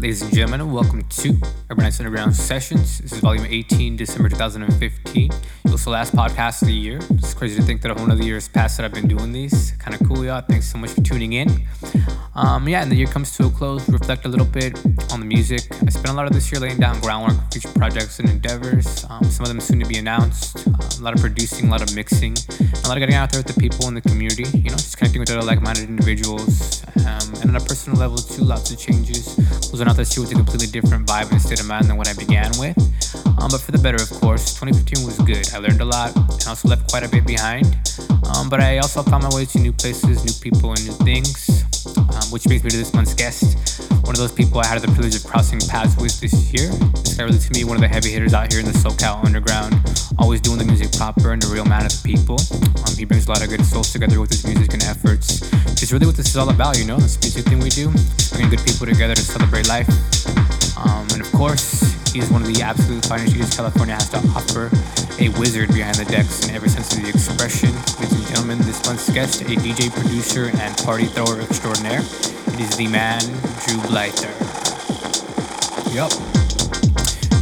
Ladies and gentlemen, welcome to Urban Underground Sessions. This is volume 18, December 2015. It was the last podcast of the year. It's crazy to think that a whole other year has passed that I've been doing these. Kind of cool, y'all. Thanks so much for tuning in. Um, yeah, and the year comes to a close. Reflect a little bit on the music. I spent a lot of this year laying down groundwork for future projects and endeavors. Um, some of them soon to be announced. Uh, a lot of producing, a lot of mixing, a lot of getting out there with the people in the community. You know, just connecting with other like-minded individuals. Um, and on a personal level too, lots of changes. Was out this year with a completely different vibe and state of mind than what I began with. Um, but for the better, of course. 2015 was good. I learned a lot and also left quite a bit behind. Um, but I also found my way to new places, new people, and new things. Um, which brings me to this month's guest. One of those people I had the privilege of crossing paths with this year. This really, to me, one of the heavy hitters out here in the SoCal underground. Always doing the music proper and the real man of the people. Um, he brings a lot of good souls together with his music and efforts. It's really what this is all about, you know, this music thing we do. bringing good people together to celebrate life. Um, and of course, he's one of the absolute finest DJs California has to offer. A wizard behind the decks in every sense of the expression. Ladies and gentlemen, this month's guest, a DJ producer and party thrower extraordinaire. It is the man, Drew Blyther. Yup.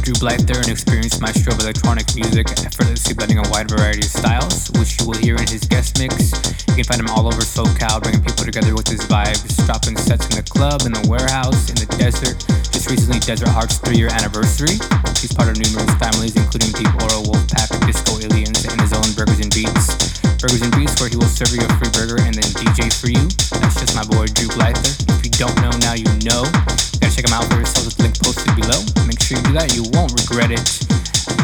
Drew Blyther, an experienced maestro of electronic music, effortlessly blending a wide variety of styles, which you will hear in his guest mix. You can find him all over SoCal, bringing people together with his vibes, dropping sets in the club, in the warehouse, in the desert. Just recently, Desert Hearts' three-year anniversary. He's part of numerous families, including Deep Oro, Wolfpack, Disco Aliens, and his own Burgers and Beats. Burgers and Beats, where he will serve you a free burger and then DJ for you. That's just my boy Drew Blyther. If you don't know now, you know. Check him out for yourself with the link posted below. Make sure you do that, you won't regret it.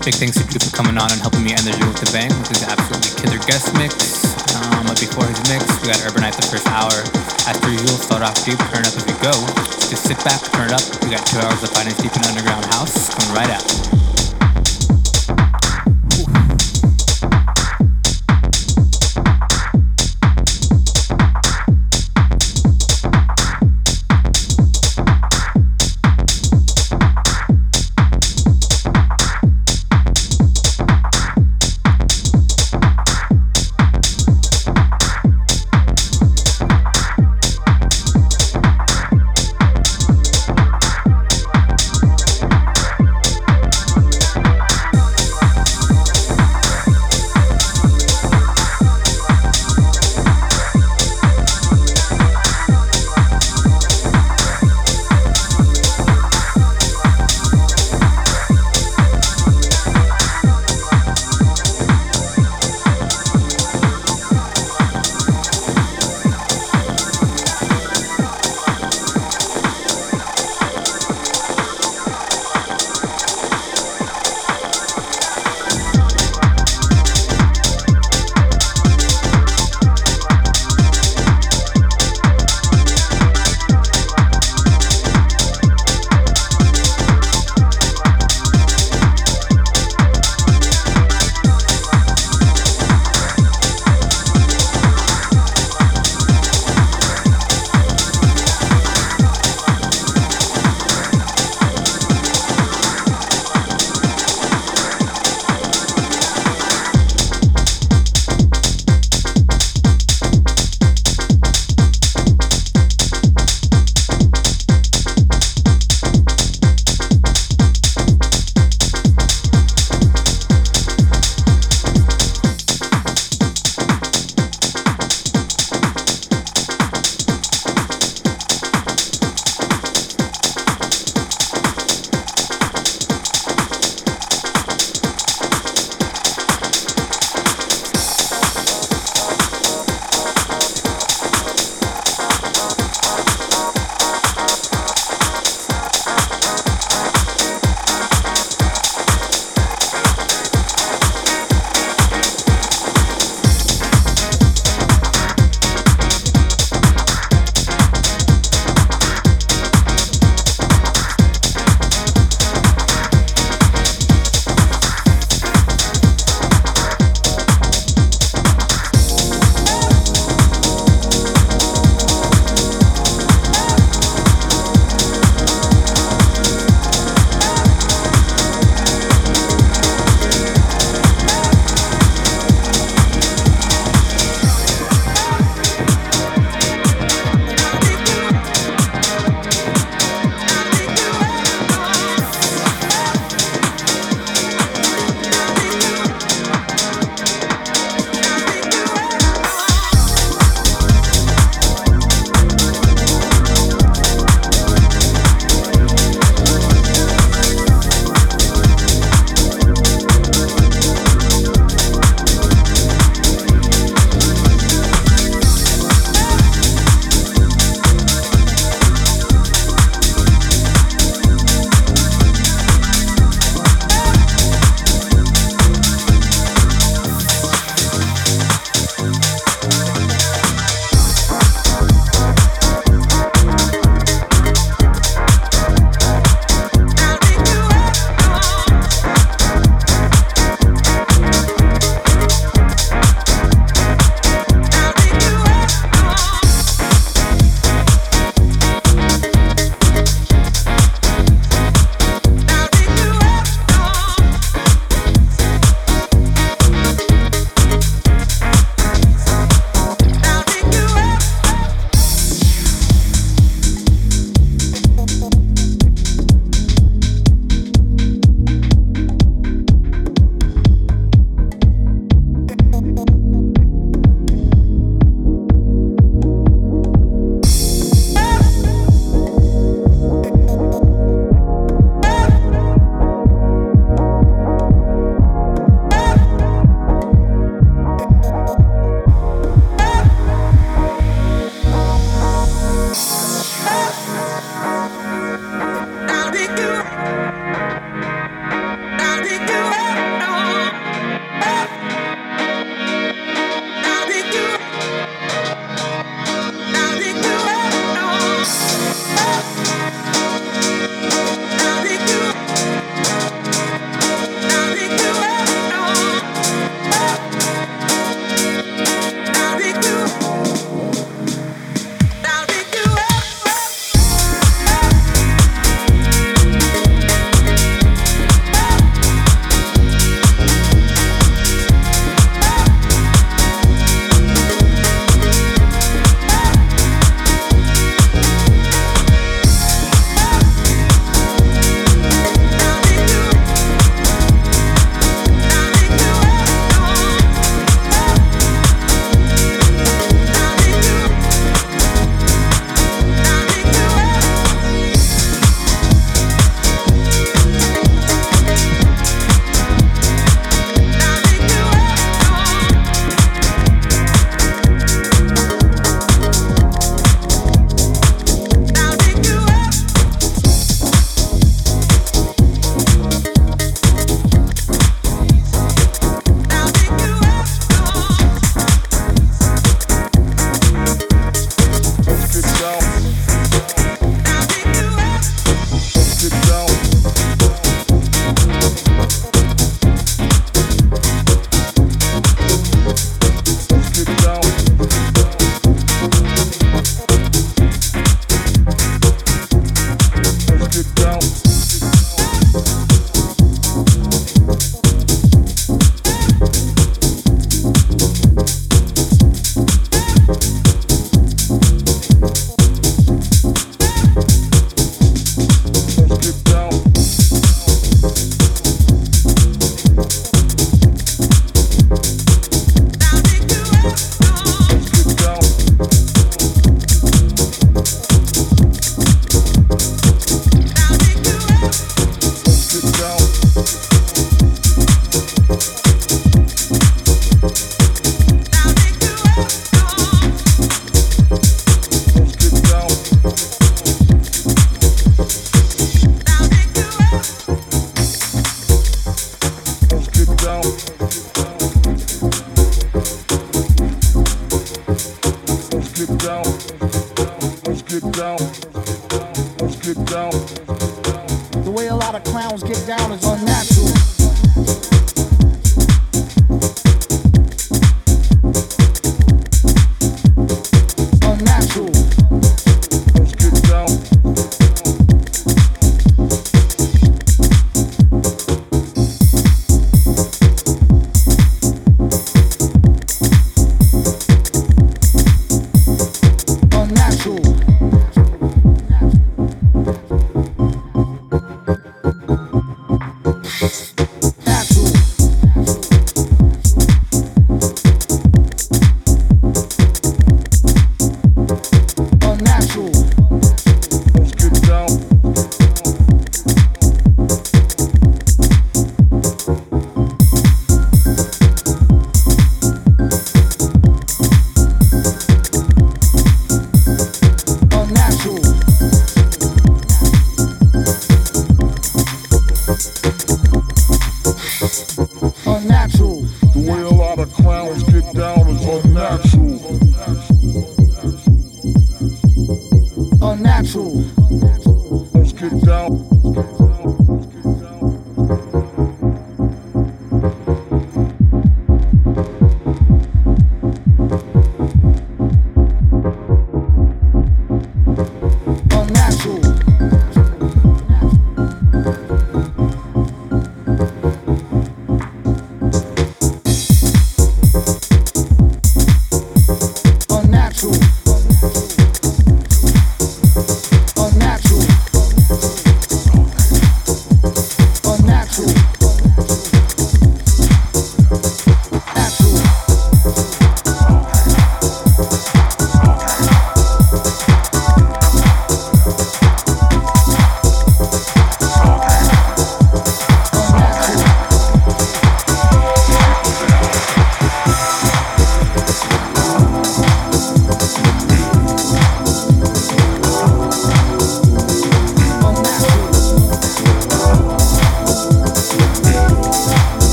Big thanks to Drew for coming on and helping me end the year with the bang with his absolutely killer guest mix. Um, but before his mix, we got Urbanite the first hour. As per usual, start off deep, turn up as we go. Just sit back, turn it up. We got two hours of finest deep in underground house coming right out.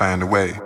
Find a way.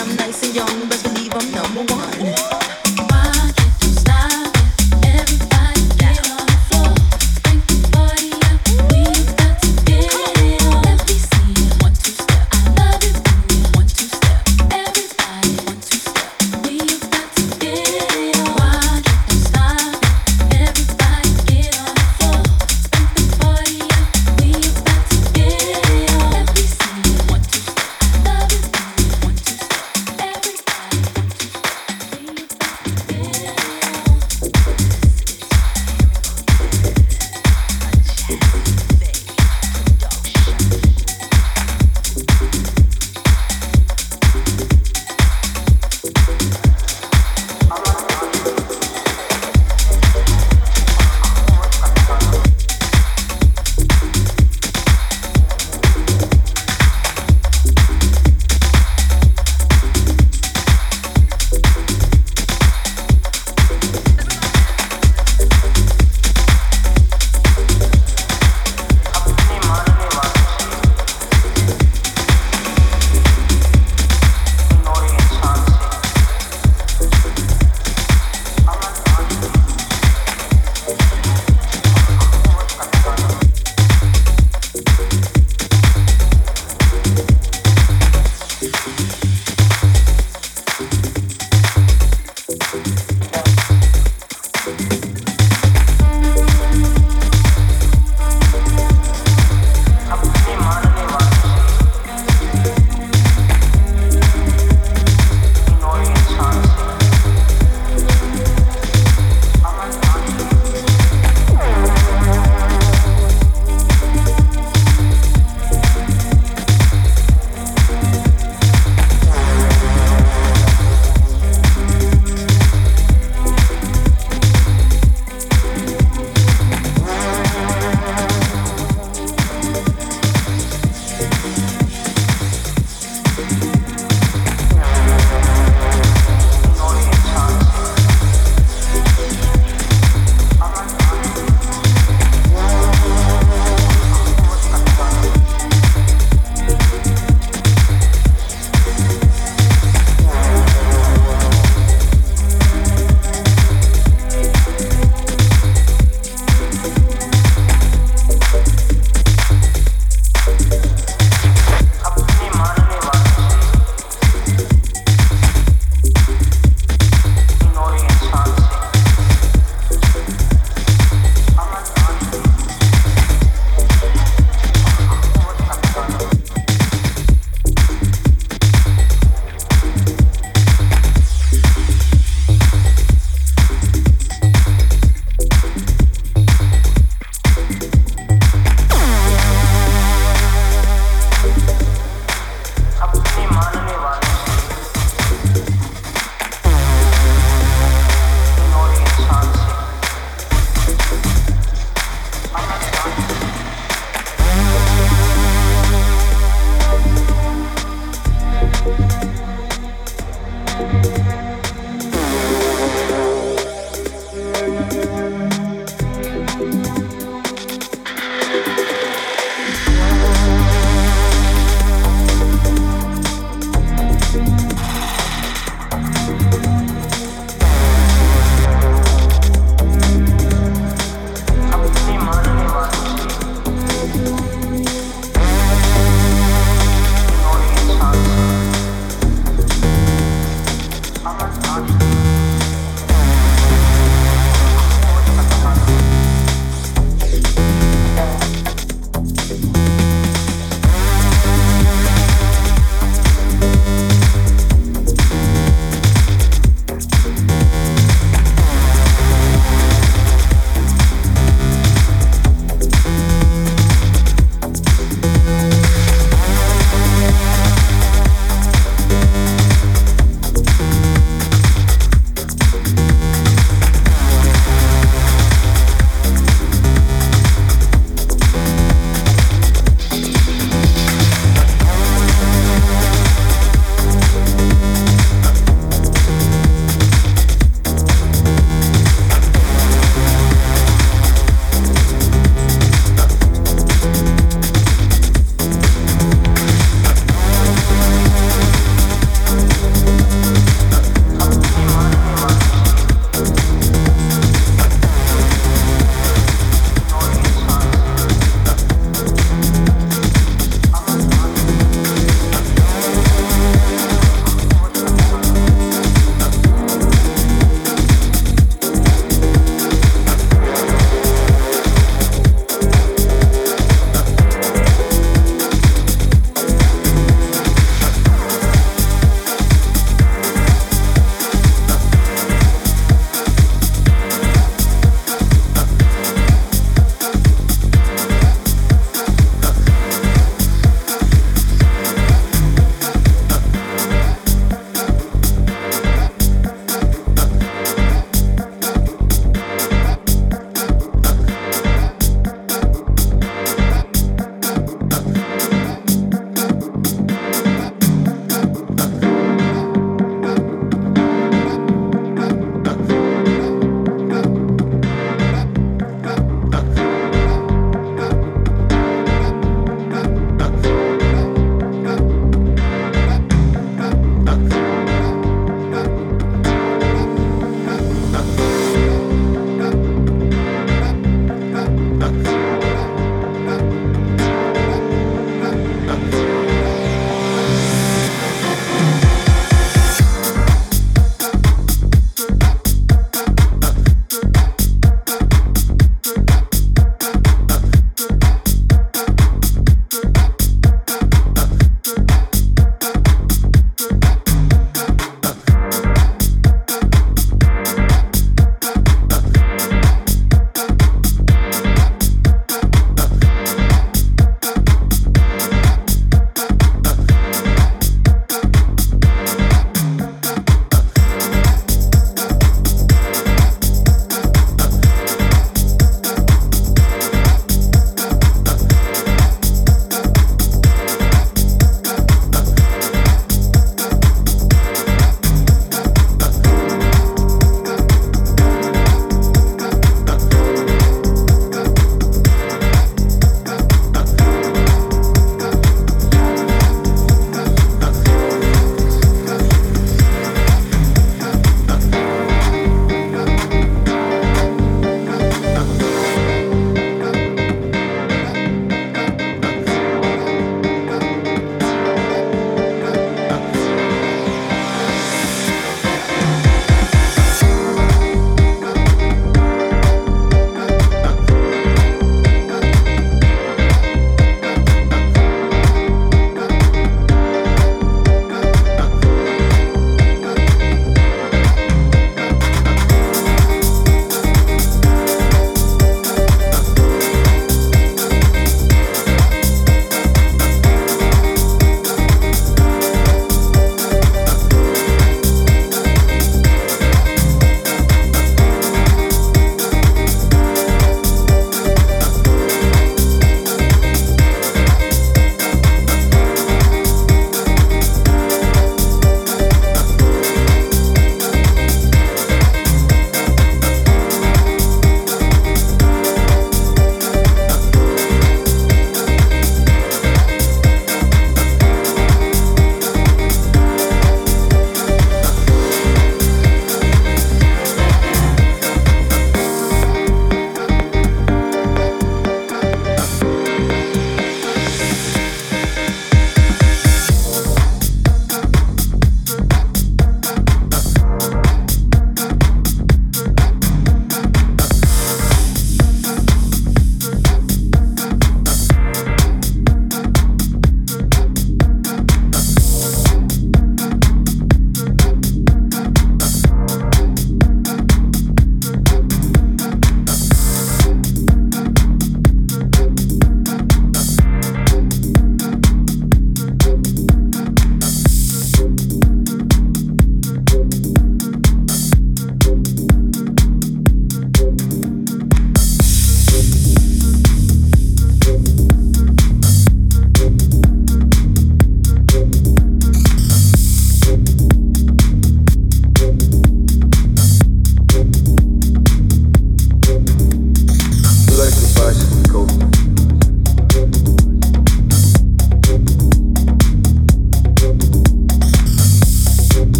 Everybody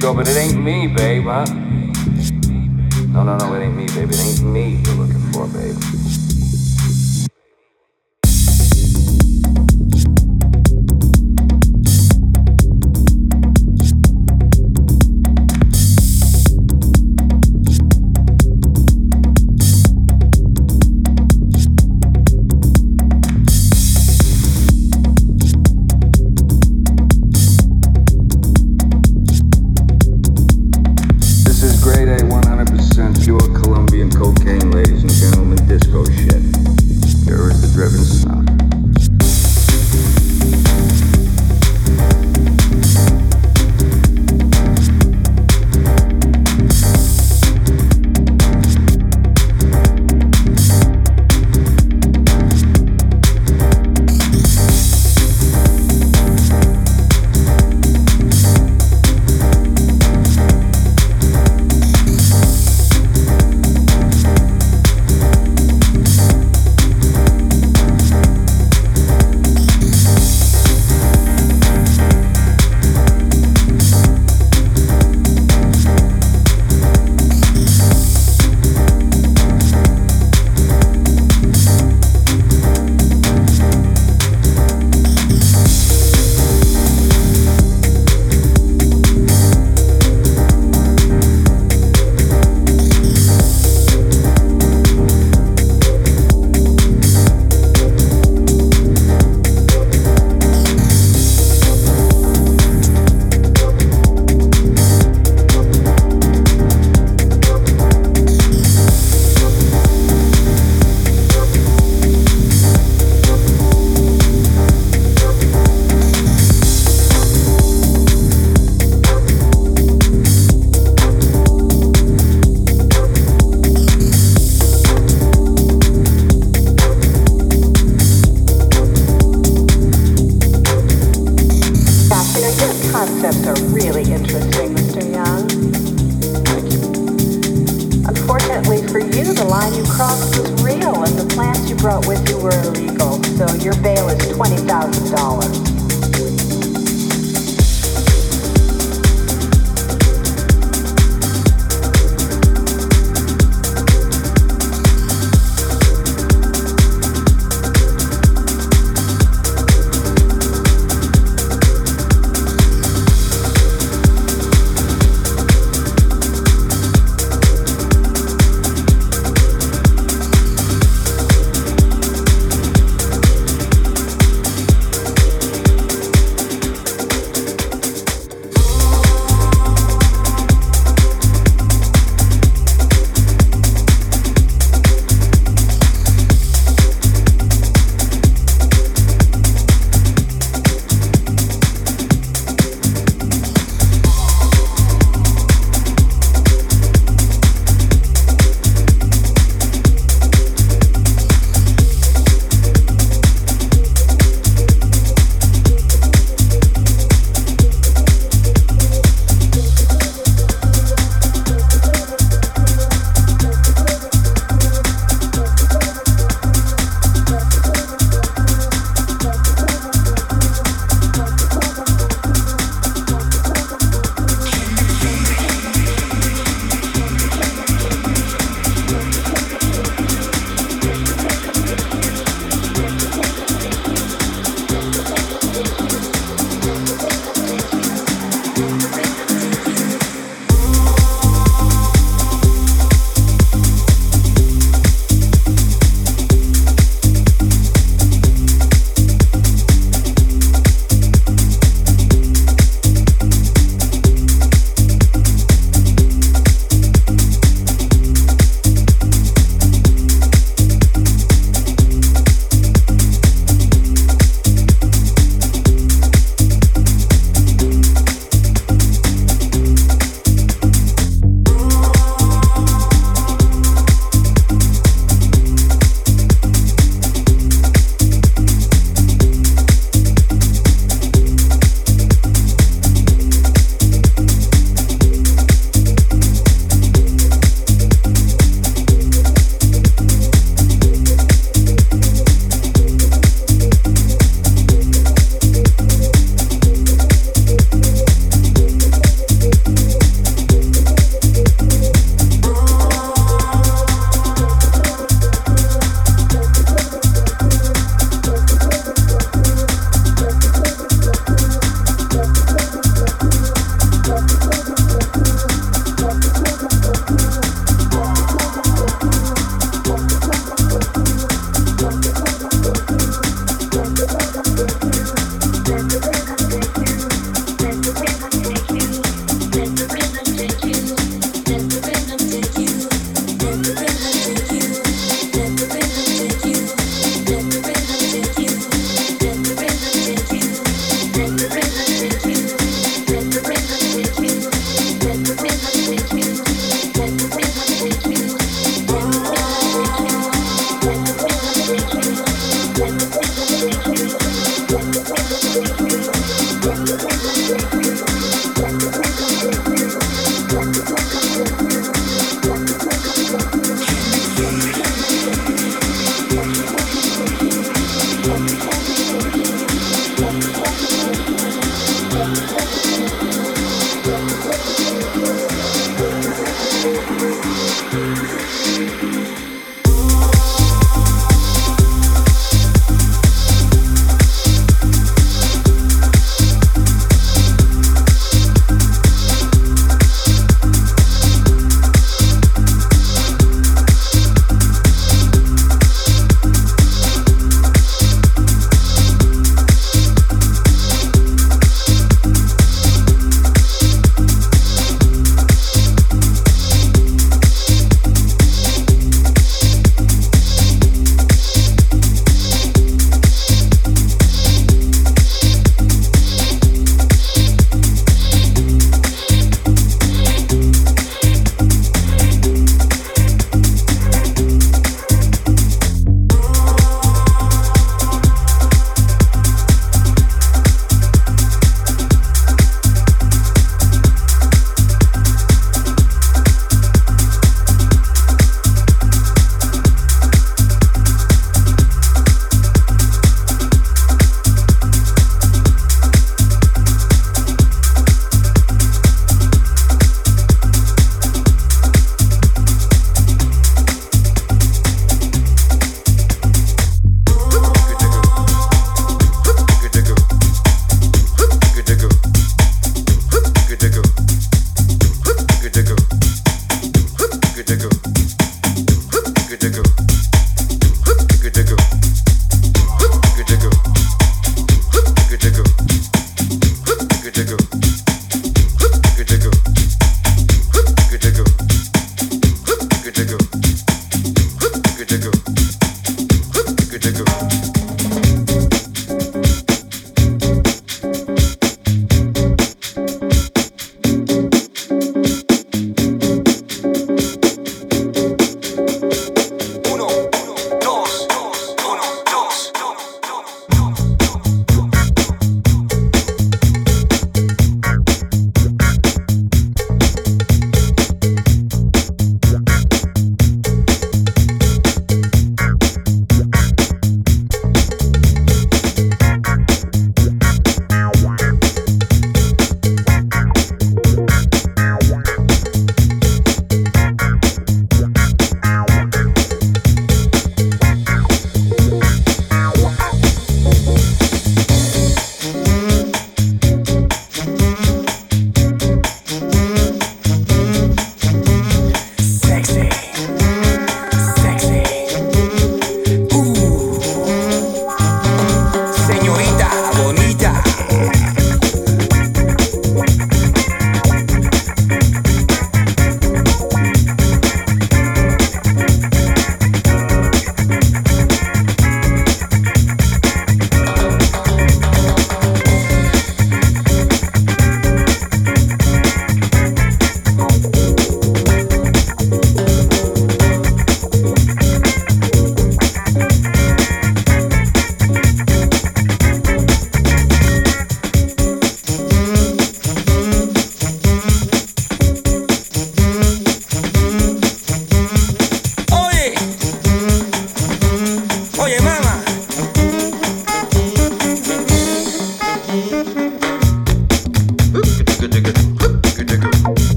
but it ain't me, babe, huh?